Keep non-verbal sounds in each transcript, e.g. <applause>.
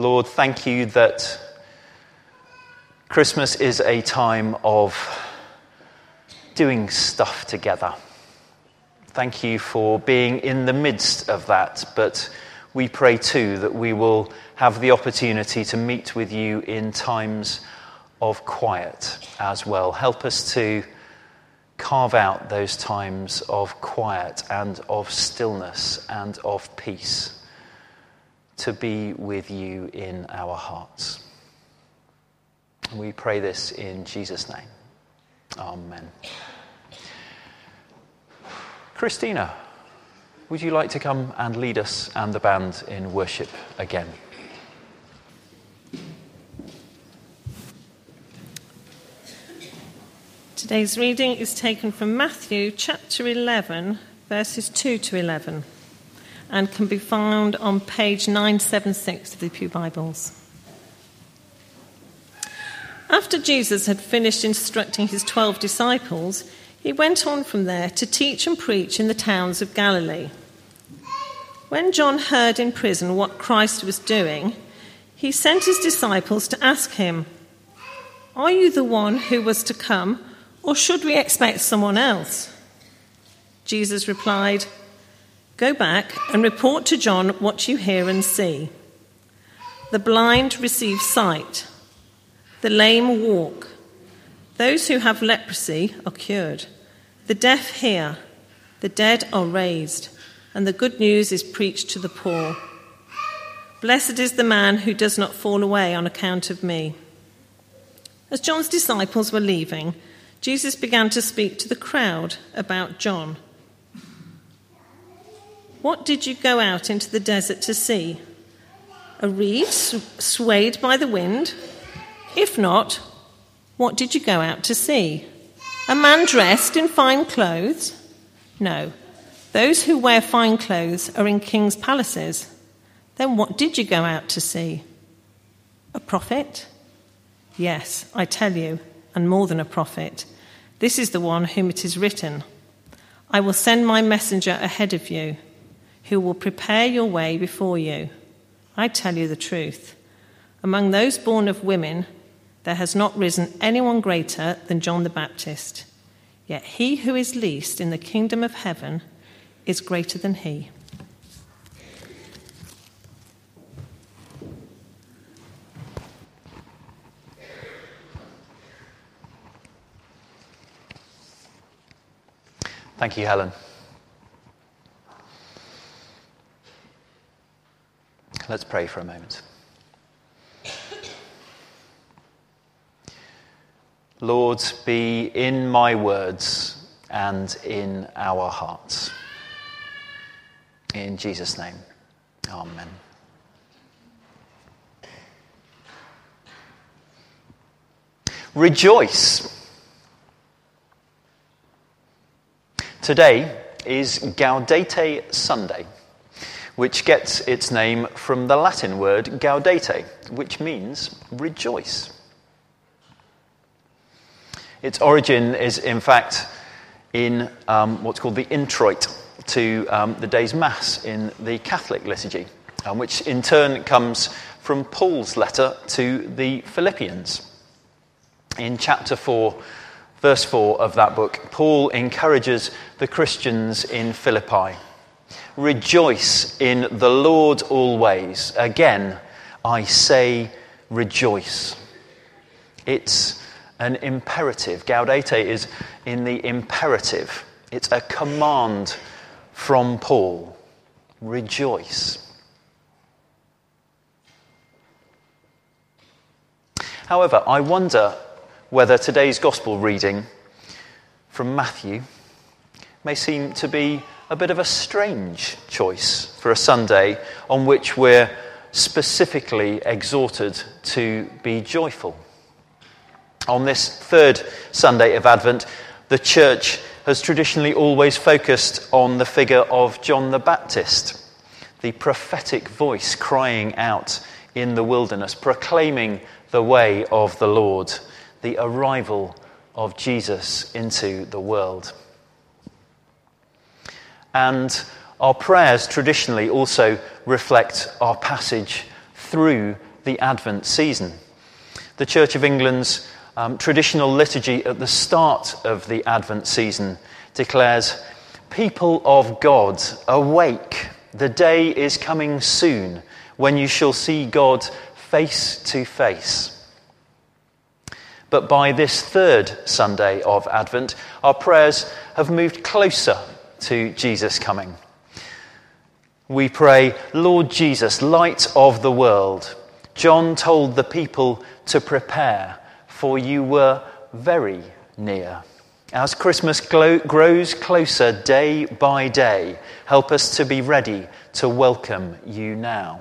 Lord, thank you that Christmas is a time of doing stuff together. Thank you for being in the midst of that, but we pray too that we will have the opportunity to meet with you in times of quiet as well. Help us to carve out those times of quiet and of stillness and of peace to be with you in our hearts. We pray this in Jesus' name. Amen. Christina, would you like to come and lead us and the band in worship again? Today's reading is taken from Matthew chapter 11, verses 2 to 11 and can be found on page 976 of the Pew Bibles. After Jesus had finished instructing his twelve disciples, he went on from there to teach and preach in the towns of Galilee. When John heard in prison what Christ was doing, he sent his disciples to ask him, Are you the one who was to come, or should we expect someone else? Jesus replied, Go back and report to John what you hear and see. The blind receive sight, the lame walk, those who have leprosy are cured, the deaf hear, the dead are raised, and the good news is preached to the poor. Blessed is the man who does not fall away on account of me. As John's disciples were leaving, Jesus began to speak to the crowd about John. What did you go out into the desert to see? A reed swayed by the wind? If not, what did you go out to see? A man dressed in fine clothes? No. Those who wear fine clothes are in king's palaces. Then what did you go out to see? A prophet? Yes, I tell you, and more than a prophet. This is the one whom it is written I will send my messenger ahead of you who will prepare your way before you. I tell you the truth. Among those born of women, there has not risen anyone greater than John the Baptist. Yet he who is least in the kingdom of heaven is greater than he. Thank you, Helen. Let's pray for a moment. Lord, be in my words and in our hearts. In Jesus' name, Amen. Rejoice. Today is Gaudete Sunday which gets its name from the Latin word gaudete, which means rejoice. Its origin is, in fact, in um, what's called the introit to um, the day's Mass in the Catholic liturgy, um, which in turn comes from Paul's letter to the Philippians. In chapter 4, verse 4 of that book, Paul encourages the Christians in Philippi Rejoice in the Lord always. Again, I say rejoice. It's an imperative. Gaudete is in the imperative, it's a command from Paul. Rejoice. However, I wonder whether today's gospel reading from Matthew may seem to be a bit of a strange choice for a Sunday on which we're specifically exhorted to be joyful. On this third Sunday of Advent, the church has traditionally always focused on the figure of John the Baptist, the prophetic voice crying out in the wilderness, proclaiming the way of the Lord, the arrival of Jesus into the world. And our prayers traditionally also reflect our passage through the Advent season. The Church of England's um, traditional liturgy at the start of the Advent season declares, People of God, awake! The day is coming soon when you shall see God face to face. But by this third Sunday of Advent, our prayers have moved closer to Jesus coming. We pray, Lord Jesus, light of the world. John told the people to prepare, for you were very near. As Christmas grows closer day by day, help us to be ready to welcome you now.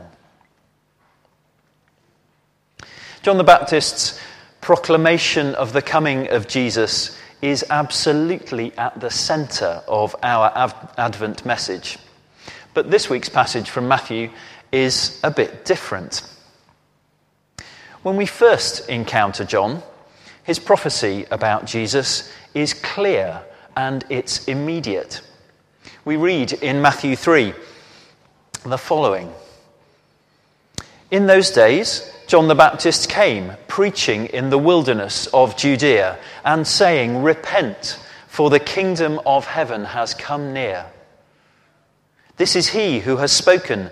John the Baptist's proclamation of the coming of Jesus is absolutely at the centre of our Advent message. But this week's passage from Matthew is a bit different. When we first encounter John, his prophecy about Jesus is clear and it's immediate. We read in Matthew 3 the following In those days, John the Baptist came, preaching in the wilderness of Judea, and saying, Repent, for the kingdom of heaven has come near. This is he who has spoken,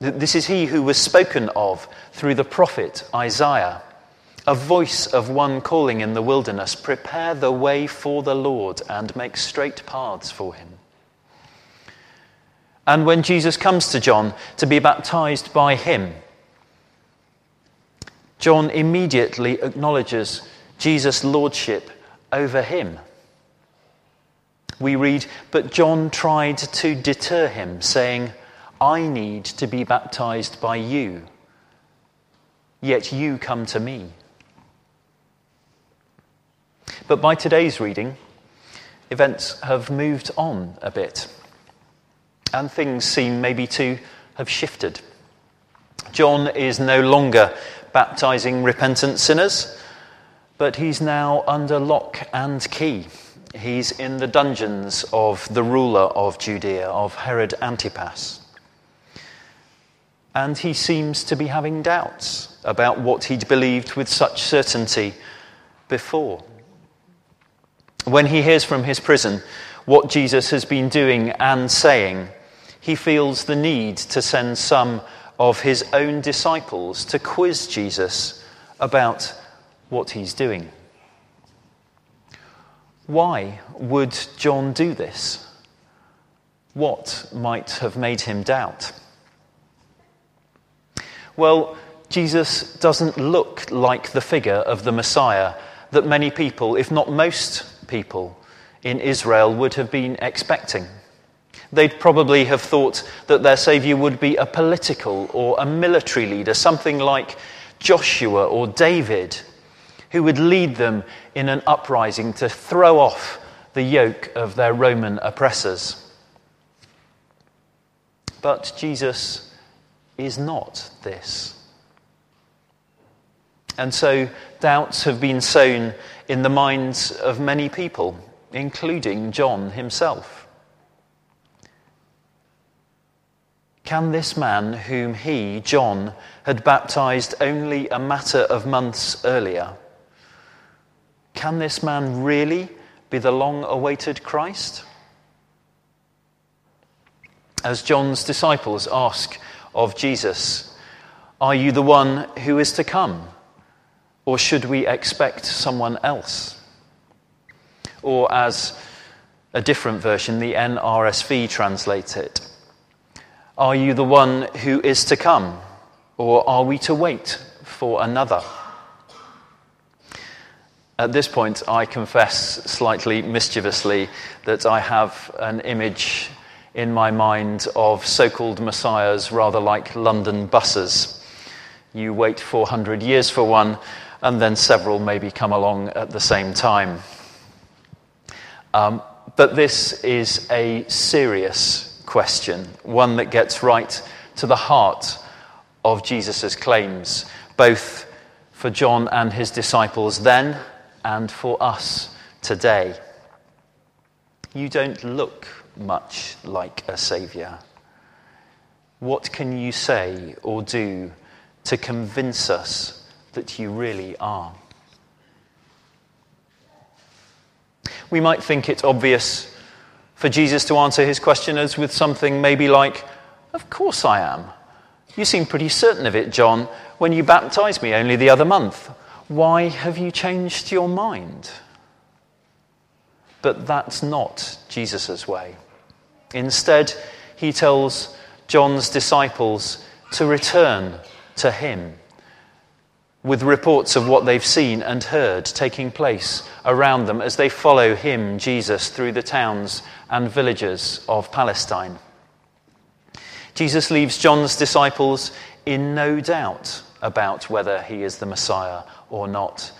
this is he who was spoken of through the prophet Isaiah, a voice of one calling in the wilderness, Prepare the way for the Lord and make straight paths for him. And when Jesus comes to John to be baptized by him, John immediately acknowledges Jesus' lordship over him. We read, But John tried to deter him, saying, I need to be baptized by you, yet you come to me. But by today's reading, events have moved on a bit, and things seem maybe to have shifted. John is no longer baptizing repentant sinners, but he's now under lock and key. He's in the dungeons of the ruler of Judea, of Herod Antipas. And he seems to be having doubts about what he'd believed with such certainty before. When he hears from his prison what Jesus has been doing and saying, he feels the need to send some of his own disciples to quiz Jesus about what he's doing. Why would John do this? What might have made him doubt? Well, Jesus doesn't look like the figure of the Messiah that many people, if not most people, in Israel would have been expecting. They'd probably have thought that their Saviour would be a political or a military leader, something like Joshua or David, who would lead them in an uprising to throw off the yoke of their Roman oppressors. But Jesus is not this. And so doubts have been sown in the minds of many people, including John himself. Can this man, whom he, John, had baptized only a matter of months earlier, can this man really be the long awaited Christ? As John's disciples ask of Jesus, Are you the one who is to come? Or should we expect someone else? Or as a different version, the NRSV translates it, are you the one who is to come, or are we to wait for another? At this point, I confess slightly mischievously that I have an image in my mind of so called messiahs rather like London buses. You wait 400 years for one, and then several maybe come along at the same time. Um, but this is a serious question, one that gets right to the heart of Jesus' claims, both for John and his disciples then and for us today. You don't look much like a Saviour. What can you say or do to convince us that you really are. We might think it obvious for Jesus to answer his questioners with something maybe like, Of course I am. You seem pretty certain of it, John, when you baptized me only the other month. Why have you changed your mind? But that's not Jesus' way. Instead, he tells John's disciples to return to him with reports of what they've seen and heard taking place around them as they follow him, Jesus, through the towns and villages of Palestine. Jesus leaves John's disciples in no doubt about whether he is the Messiah or not,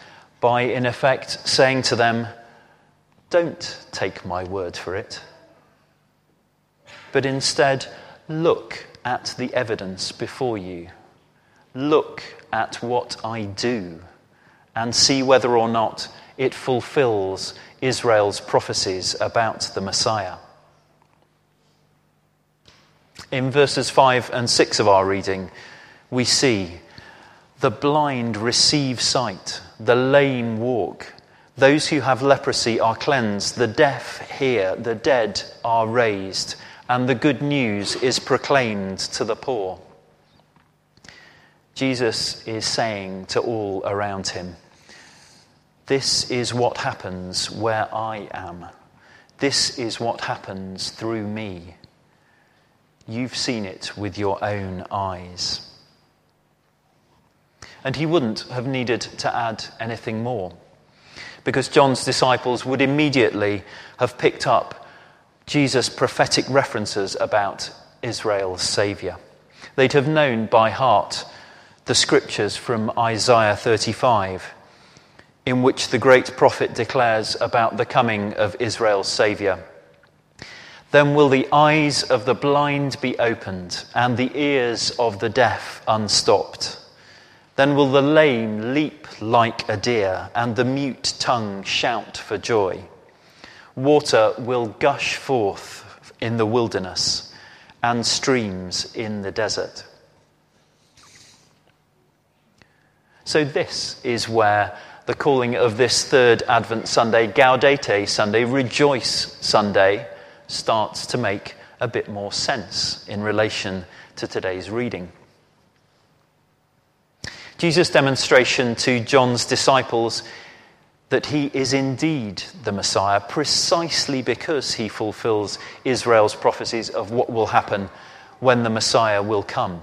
by in effect saying to them, Don't take my word for it, but instead look at the evidence before you. Look at what I do and see whether or not it fulfills Israel's prophecies about the Messiah. In verses 5 and 6 of our reading, we see the blind receive sight, the lame walk, those who have leprosy are cleansed, the deaf hear, the dead are raised, and the good news is proclaimed to the poor. Jesus is saying to all around him, This is what happens where I am. This is what happens through me. You've seen it with your own eyes. And he wouldn't have needed to add anything more, because John's disciples would immediately have picked up Jesus' prophetic references about Israel's Saviour. They'd have known by heart the scriptures from Isaiah 35, in which the great prophet declares about the coming of Israel's Saviour. Then will the eyes of the blind be opened, and the ears of the deaf unstopped. Then will the lame leap like a deer, and the mute tongue shout for joy. Water will gush forth in the wilderness, and streams in the desert. So, this is where the calling of this third Advent Sunday, Gaudete Sunday, Rejoice Sunday, starts to make a bit more sense in relation to today's reading. Jesus' demonstration to John's disciples that he is indeed the Messiah precisely because he fulfills Israel's prophecies of what will happen when the Messiah will come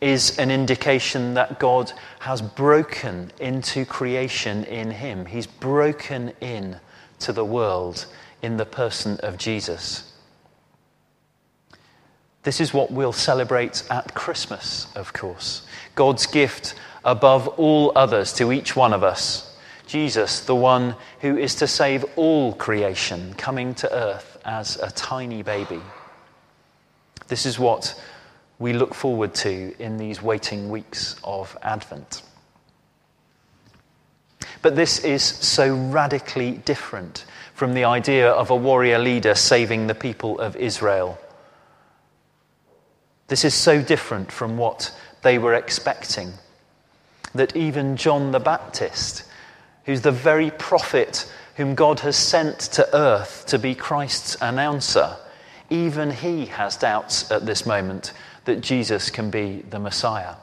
is an indication that God has broken into creation in him. He's broken in to the world in the person of Jesus. This is what we'll celebrate at Christmas, of course. God's gift above all others to each one of us. Jesus, the one who is to save all creation, coming to earth as a tiny baby. This is what we look forward to in these waiting weeks of Advent. But this is so radically different from the idea of a warrior leader saving the people of Israel. This is so different from what they were expecting that even John the Baptist, who's the very prophet whom God has sent to earth to be Christ's announcer, even he has doubts at this moment that Jesus can be the Messiah.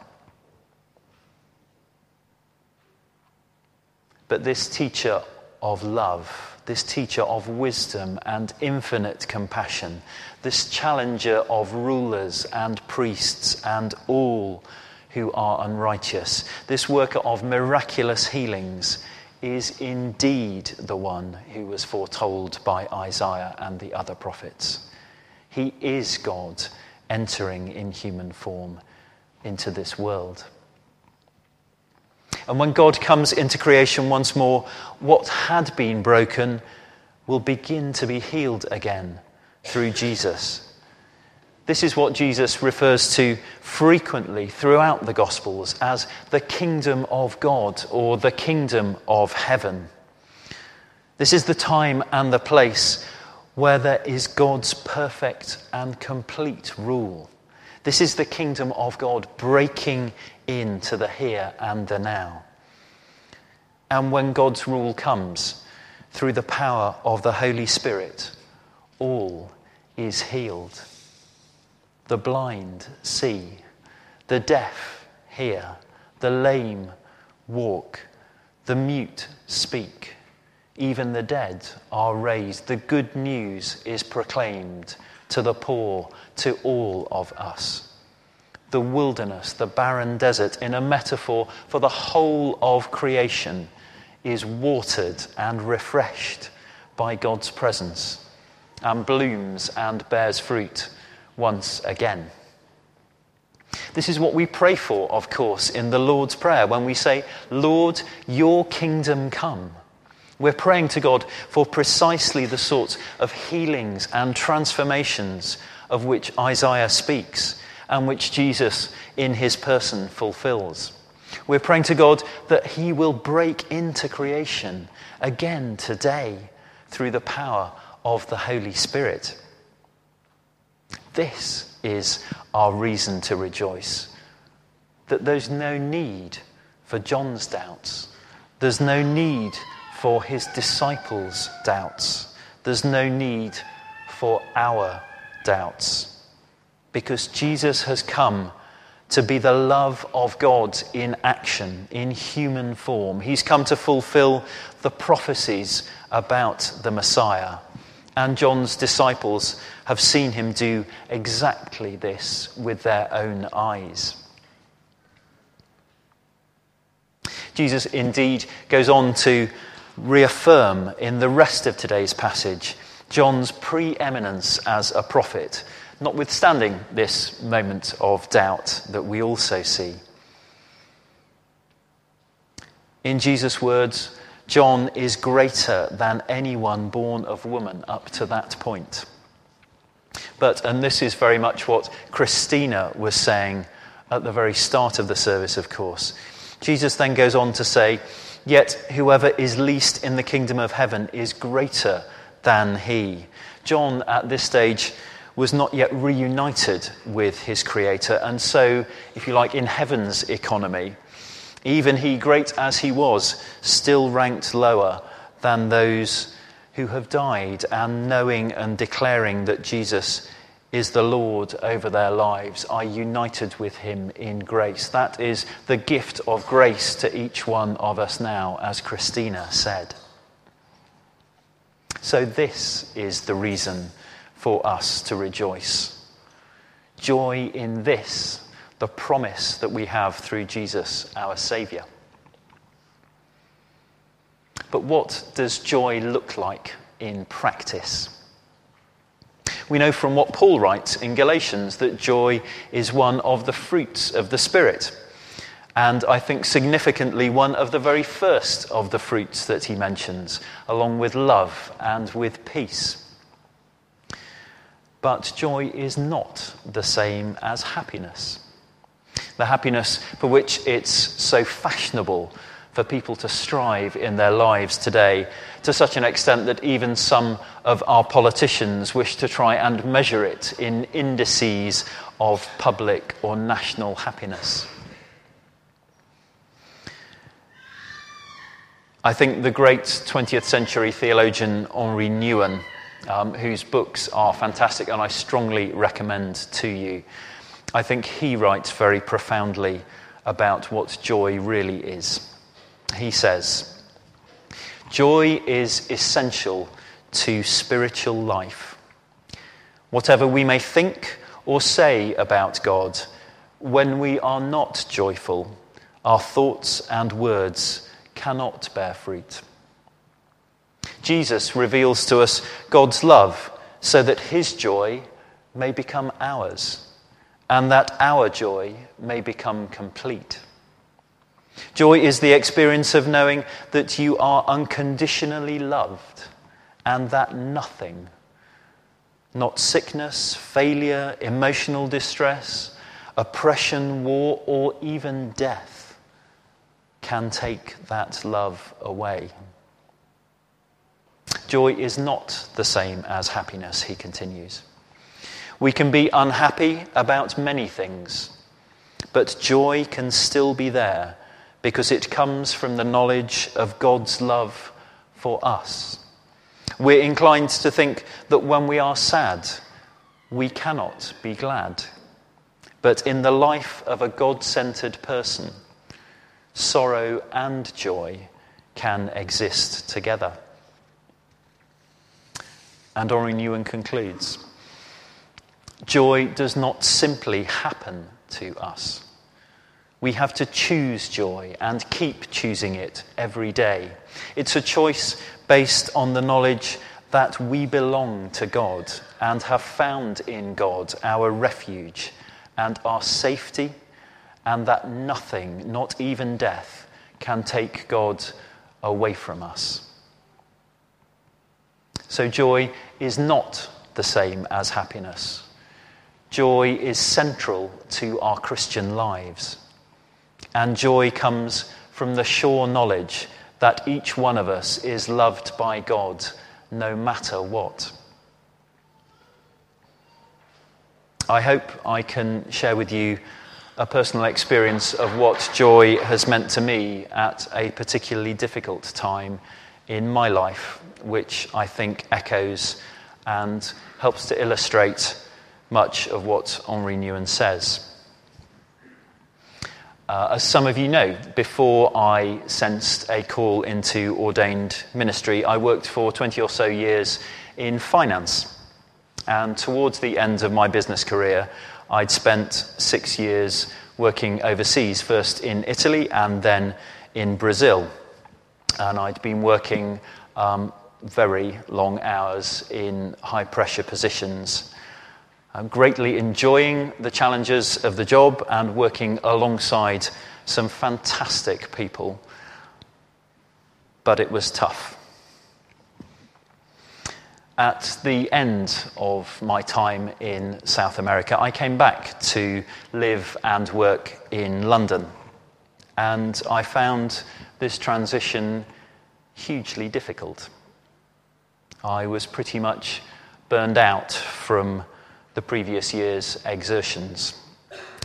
But this teacher of love, this teacher of wisdom and infinite compassion, this challenger of rulers and priests and all who are unrighteous, this worker of miraculous healings, is indeed the one who was foretold by Isaiah and the other prophets. He is God entering in human form into this world. And when God comes into creation once more, what had been broken will begin to be healed again through Jesus. This is what Jesus refers to frequently throughout the Gospels as the kingdom of God or the kingdom of heaven. This is the time and the place where there is God's perfect and complete rule. This is the kingdom of God breaking into the here and the now. And when God's rule comes through the power of the Holy Spirit, all is healed. The blind see, the deaf hear, the lame walk, the mute speak, even the dead are raised. The good news is proclaimed to the poor, to all of us. The wilderness, the barren desert, in a metaphor for the whole of creation, is watered and refreshed by God's presence and blooms and bears fruit once again. This is what we pray for, of course, in the Lord's Prayer when we say, Lord, your kingdom come. We're praying to God for precisely the sorts of healings and transformations of which Isaiah speaks and which Jesus in his person fulfills. We're praying to God that He will break into creation again today through the power of the Holy Spirit. This is our reason to rejoice. That there's no need for John's doubts, there's no need for his disciples' doubts, there's no need for our doubts. Because Jesus has come to be the love of God in action, in human form. He's come to fulfill the prophecies about the Messiah. And John's disciples have seen him do exactly this with their own eyes. Jesus indeed goes on to reaffirm in the rest of today's passage John's preeminence as a prophet notwithstanding this moment of doubt that we also see. In Jesus' words, John is greater than anyone born of woman up to that point. But, and this is very much what Christina was saying at the very start of the service, of course. Jesus then goes on to say, Yet whoever is least in the kingdom of heaven is greater than he. John, at this stage, was not yet reunited with his Creator. And so, if you like, in heaven's economy, even he, great as he was, still ranked lower than those who have died and knowing and declaring that Jesus is the Lord over their lives, are united with him in grace. That is the gift of grace to each one of us now, as Christina said. So, this is the reason for us to rejoice. Joy in this, the promise that we have through Jesus, our Saviour. But what does joy look like in practice? We know from what Paul writes in Galatians that joy is one of the fruits of the Spirit. And I think significantly, one of the very first of the fruits that he mentions, along with love and with peace. But joy is not the same as happiness. The happiness for which it's so fashionable for people to strive in their lives today, to such an extent that even some of our politicians wish to try and measure it in indices of public or national happiness. I think the great 20th century theologian Henri Nouwen um, whose books are fantastic and I strongly recommend to you. I think he writes very profoundly about what joy really is. He says, Joy is essential to spiritual life. Whatever we may think or say about God, when we are not joyful, our thoughts and words cannot bear fruit. Jesus reveals to us God's love so that his joy may become ours and that our joy may become complete. Joy is the experience of knowing that you are unconditionally loved and that nothing, not sickness, failure, emotional distress, oppression, war, or even death, can take that love away. Joy is not the same as happiness, he continues. We can be unhappy about many things, But joy can still be there because it comes from the knowledge of God's love for us. We're inclined to think that when we are sad, we cannot be glad. But in the life of a God centered person, sorrow and joy can exist together. And Henri Nouwen concludes Joy does not simply happen to us. We have to choose joy and keep choosing it every day. It's a choice based on the knowledge that we belong to God and have found in God our refuge and our safety, and that nothing, not even death, can take God away from us. So, joy is not the same as happiness. Joy is central to our Christian lives. And joy comes from the sure knowledge that each one of us is loved by God no matter what. I hope I can share with you a personal experience of what joy has meant to me at a particularly difficult time in my life, which I think echoes and helps to illustrate much of what Henri Nouwen says. Uh, as some of you know, before I sensed a call into ordained ministry, I worked for 20 or so years in finance. And towards the end of my business career, I'd spent six years working overseas, first in Italy and then in Brazil. And I'd been working um, very long hours in high pressure positions. I'm greatly enjoying the challenges of the job and working alongside some fantastic people, but it was tough. At the end of my time in South America, I came back to live and work in London. And I found this transition hugely difficult. I was pretty much burned out from the previous year's exertions.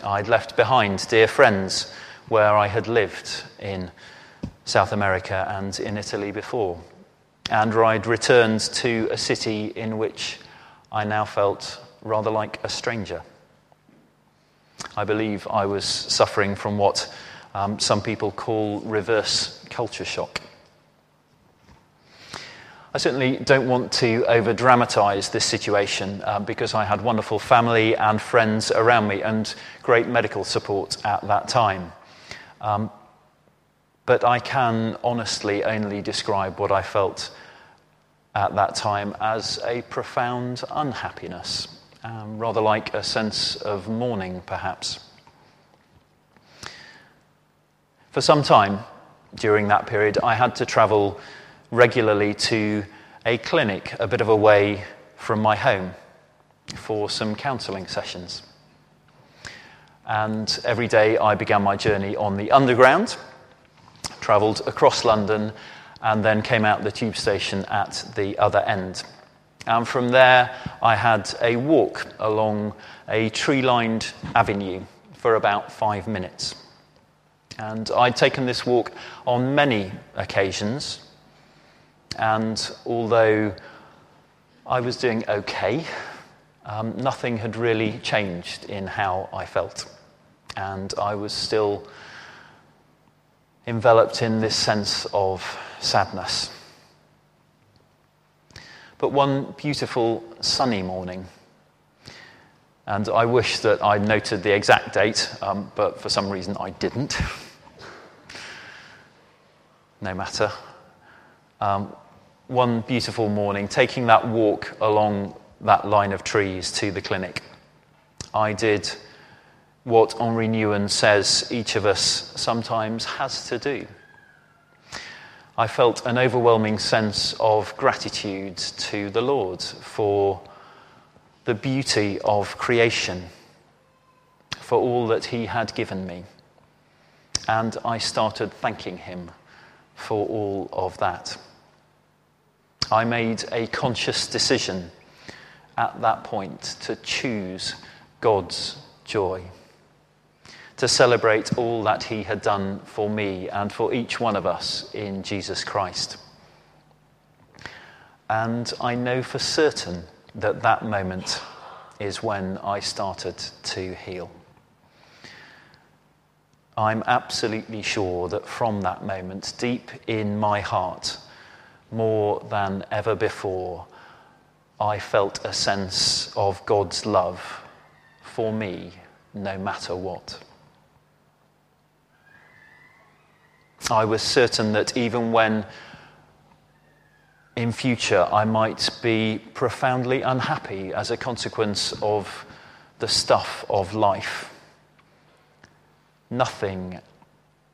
I'd left behind dear friends where I had lived in South America and in Italy before and I'd returned to a city in which I now felt rather like a stranger. I believe I was suffering from what um, some people call reverse culture shock. I certainly don't want to over dramatize this situation um, because I had wonderful family and friends around me and great medical support at that time. Um, but I can honestly only describe what I felt at that time as a profound unhappiness, um, rather like a sense of mourning, perhaps. For some time during that period, I had to travel regularly to a clinic a bit of a way from my home for some counselling sessions. And every day I began my journey on the underground travelled across London, and then came out the tube station at the other end. And from there, I had a walk along a tree lined avenue for about five minutes. And I'd taken this walk on many occasions. And although I was doing okay, um, nothing had really changed in how I felt. And I was still enveloped in this sense of sadness. But one beautiful sunny morning, and I wish that I'd noted the exact date, um, but for some reason I didn't. <laughs> no matter. Um, one beautiful morning, taking that walk along that line of trees to the clinic, I did what Henri Nouwen says each of us sometimes has to do. I felt an overwhelming sense of gratitude to the Lord for the beauty of creation, for all that He had given me. And I started thanking Him for all of that. I made a conscious decision at that point to choose God's joy to celebrate all that he had done for me and for each one of us in Jesus Christ. And I know for certain that that moment is when I started to heal. I'm absolutely sure that from that moment, deep in my heart, more than ever before, I felt a sense of God's love for me, no matter what. I was certain that even when in future I might be profoundly unhappy as a consequence of the stuff of life, nothing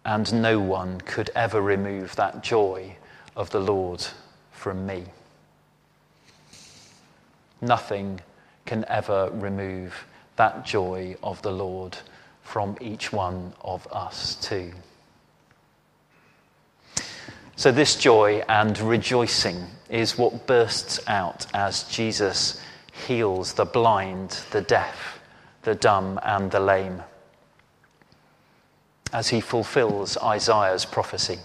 and no one could ever remove that joy of the Lord from me. Nothing can ever remove that joy of the Lord from each one of us, too. So, this joy and rejoicing is what bursts out as Jesus heals the blind, the deaf, the dumb, and the lame, as he fulfills Isaiah's prophecy.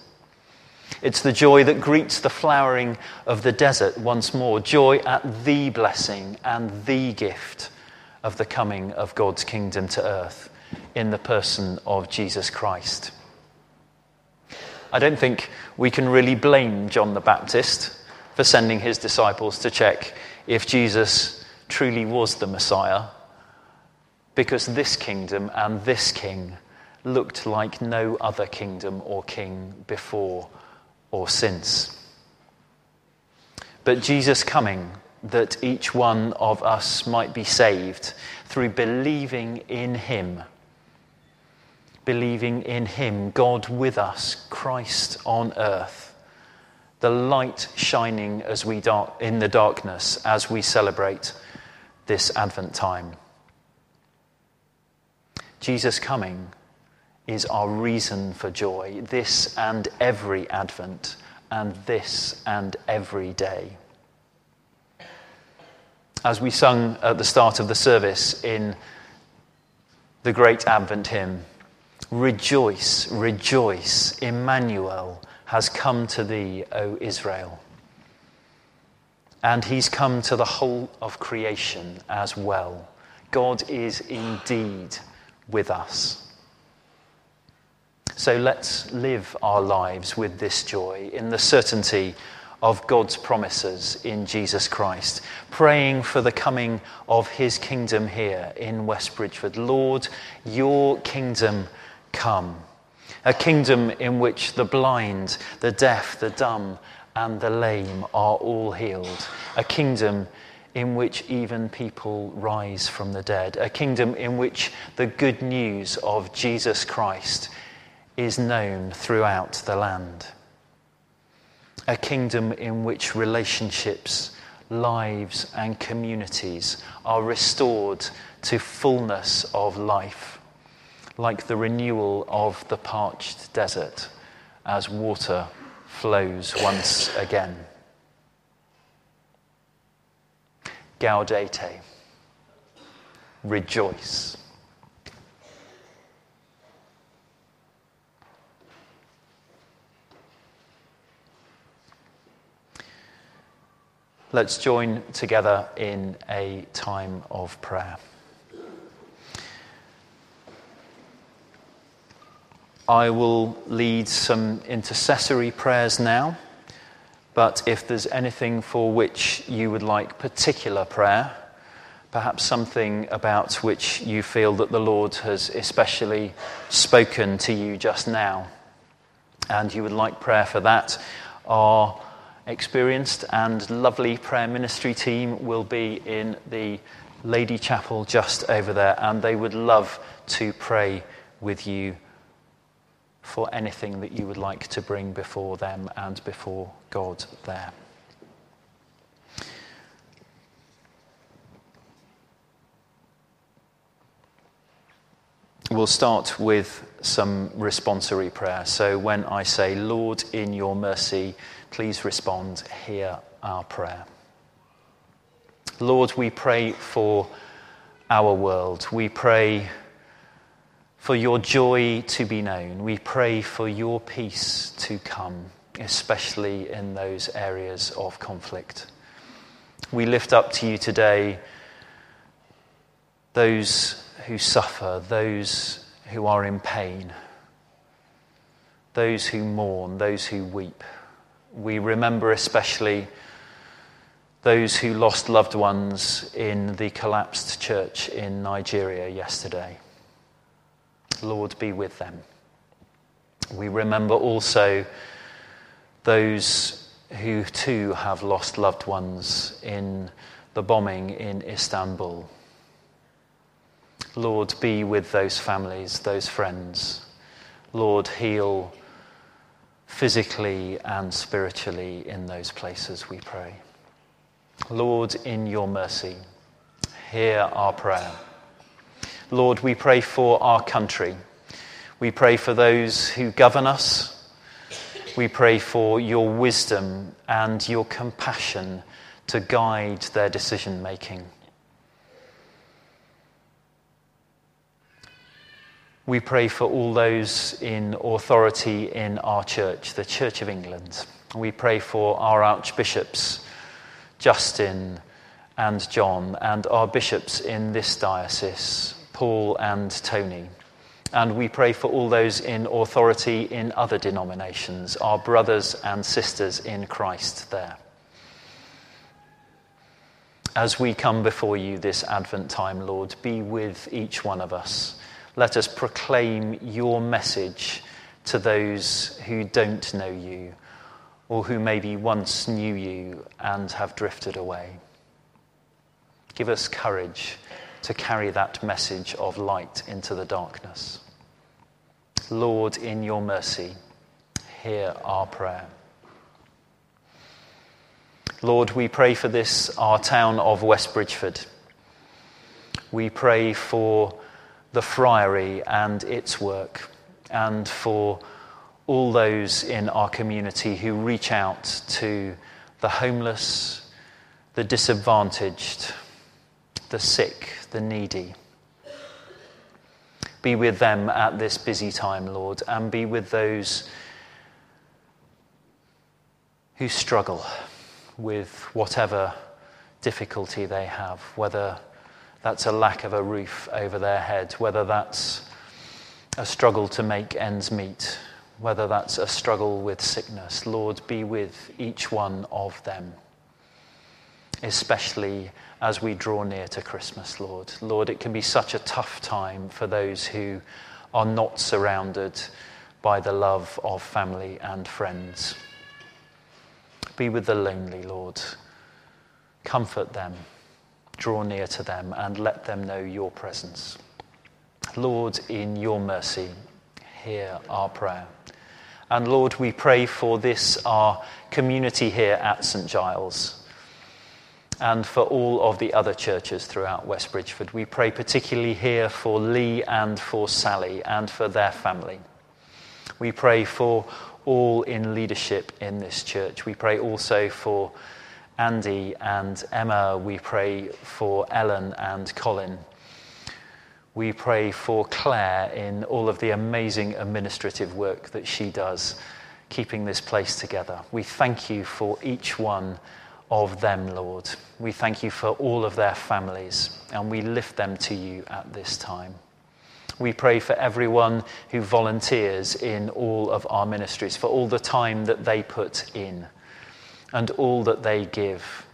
It's the joy that greets the flowering of the desert once more, joy at the blessing and the gift of the coming of God's kingdom to earth in the person of Jesus Christ. I don't think we can really blame John the Baptist for sending his disciples to check if Jesus truly was the Messiah, because this kingdom and this king looked like no other kingdom or king before or since. But Jesus coming that each one of us might be saved through believing in him believing in Him, God with us, Christ on earth, the light shining as we dark, in the darkness as we celebrate this Advent time. Jesus coming is our reason for joy, this and every Advent, and this and every day. As we sung at the start of the service in the great Advent hymn, Rejoice, rejoice, Emmanuel has come to thee, O Israel. And he's come to the whole of creation as well. God is indeed with us. So let's live our lives with this joy in the certainty of God's promises in Jesus Christ, praying for the coming of his kingdom here in West Bridgford. Lord, your kingdom come. A kingdom in which the blind, the deaf, the dumb, and the lame are all healed. A kingdom in which even people rise from the dead. A kingdom in which the good news of Jesus Christ is known throughout the land. A kingdom in which relationships, lives, and communities are restored to fullness of life like the renewal of the parched desert as water flows once again. Gaudete, rejoice. Let's join together in a time of prayer. I will lead some intercessory prayers now, but if there's anything for which you would like particular prayer, perhaps something about which you feel that the Lord has especially spoken to you just now, and you would like prayer for that, our experienced and lovely prayer ministry team will be in the Lady Chapel just over there, and they would love to pray with you for anything that you would like to bring before them and before God there. We'll start with some responsory prayer. So when I say, Lord, in your mercy, please respond, hear our prayer. Lord, we pray for our world. We pray for your joy to be known. We pray for your peace to come, especially in those areas of conflict. We lift up to you today those who suffer, those who are in pain, those who mourn, those who weep. We remember especially those who lost loved ones in the collapsed church in Nigeria yesterday. Lord, be with them. We remember also those who too have lost loved ones in the bombing in Istanbul. Lord, be with those families, those friends. Lord, heal physically and spiritually in those places, we pray. Lord, in your mercy, hear our prayer. Lord, we pray for our country. We pray for those who govern us. We pray for your wisdom and your compassion to guide their decision making. We pray for all those in authority in our church, the Church of England. We pray for our archbishops, Justin and John, and our bishops in this diocese, Paul and Tony. And we pray for all those in authority in other denominations, our brothers and sisters in Christ there. As we come before you this Advent time, Lord, be with each one of us. Let us proclaim your message to those who don't know you or who maybe once knew you and have drifted away. Give us courage to carry that message of light into the darkness. Lord, in your mercy, hear our prayer. Lord, we pray for this, our town of West Bridgford. We pray for the friary and its work, and for all those in our community who reach out to the homeless, the disadvantaged, the sick, the needy. Be with them at this busy time, Lord, and be with those who struggle with whatever difficulty they have, whether that's a lack of a roof over their head, whether that's a struggle to make ends meet, whether that's a struggle with sickness. Lord, be with each one of them, especially as we draw near to Christmas, Lord. Lord, it can be such a tough time for those who are not surrounded by the love of family and friends. Be with the lonely, Lord. Comfort them, draw near to them, and let them know your presence. Lord, in your mercy, hear our prayer. And Lord, we pray for this, our community here at St. Giles and for all of the other churches throughout West Bridgford. We pray particularly here for Lee and for Sally and for their family. We pray for all in leadership in this church. We pray also for Andy and Emma. We pray for Ellen and Colin. We pray for Claire in all of the amazing administrative work that she does, keeping this place together. We thank you for each one of them, Lord. We thank you for all of their families, and we lift them to you at this time. We pray for everyone who volunteers in all of our ministries, for all the time that they put in, and all that they give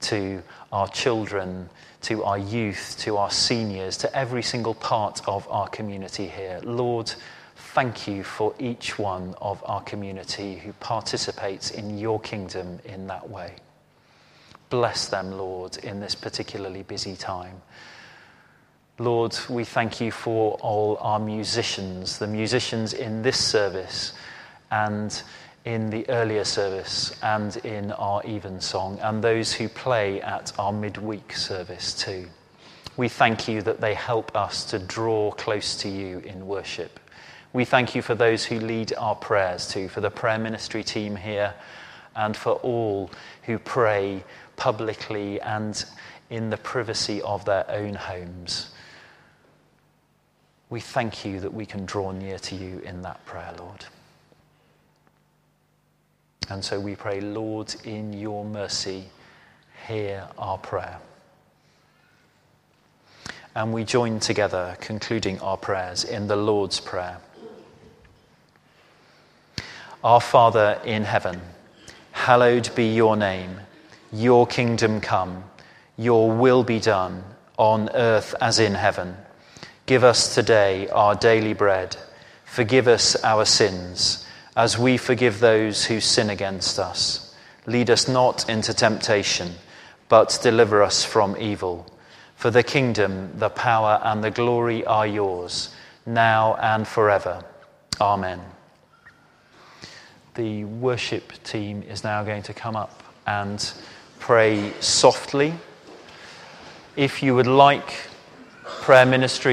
to our children, to our youth, to our seniors, to every single part of our community here. Lord, thank you for each one of our community who participates in your kingdom in that way. Bless them, Lord, in this particularly busy time. Lord, we thank you for all our musicians, the musicians in this service and in the earlier service and in our evensong, and those who play at our midweek service too. We thank you that they help us to draw close to you in worship. We thank you for those who lead our prayers too, for the prayer ministry team here, and for all who pray publicly and in the privacy of their own homes. We thank you that we can draw near to you in that prayer, Lord. And so we pray, Lord, in your mercy, hear our prayer. And we join together, concluding our prayers in the Lord's Prayer. Our Father in heaven, hallowed be your name. Your kingdom come, your will be done, on earth as in heaven. Give us today our daily bread. Forgive us our sins, as we forgive those who sin against us. Lead us not into temptation, but deliver us from evil. For the kingdom, the power, and the glory are yours, now and forever. Amen. The worship team is now going to come up and pray softly. If you would like prayer ministry,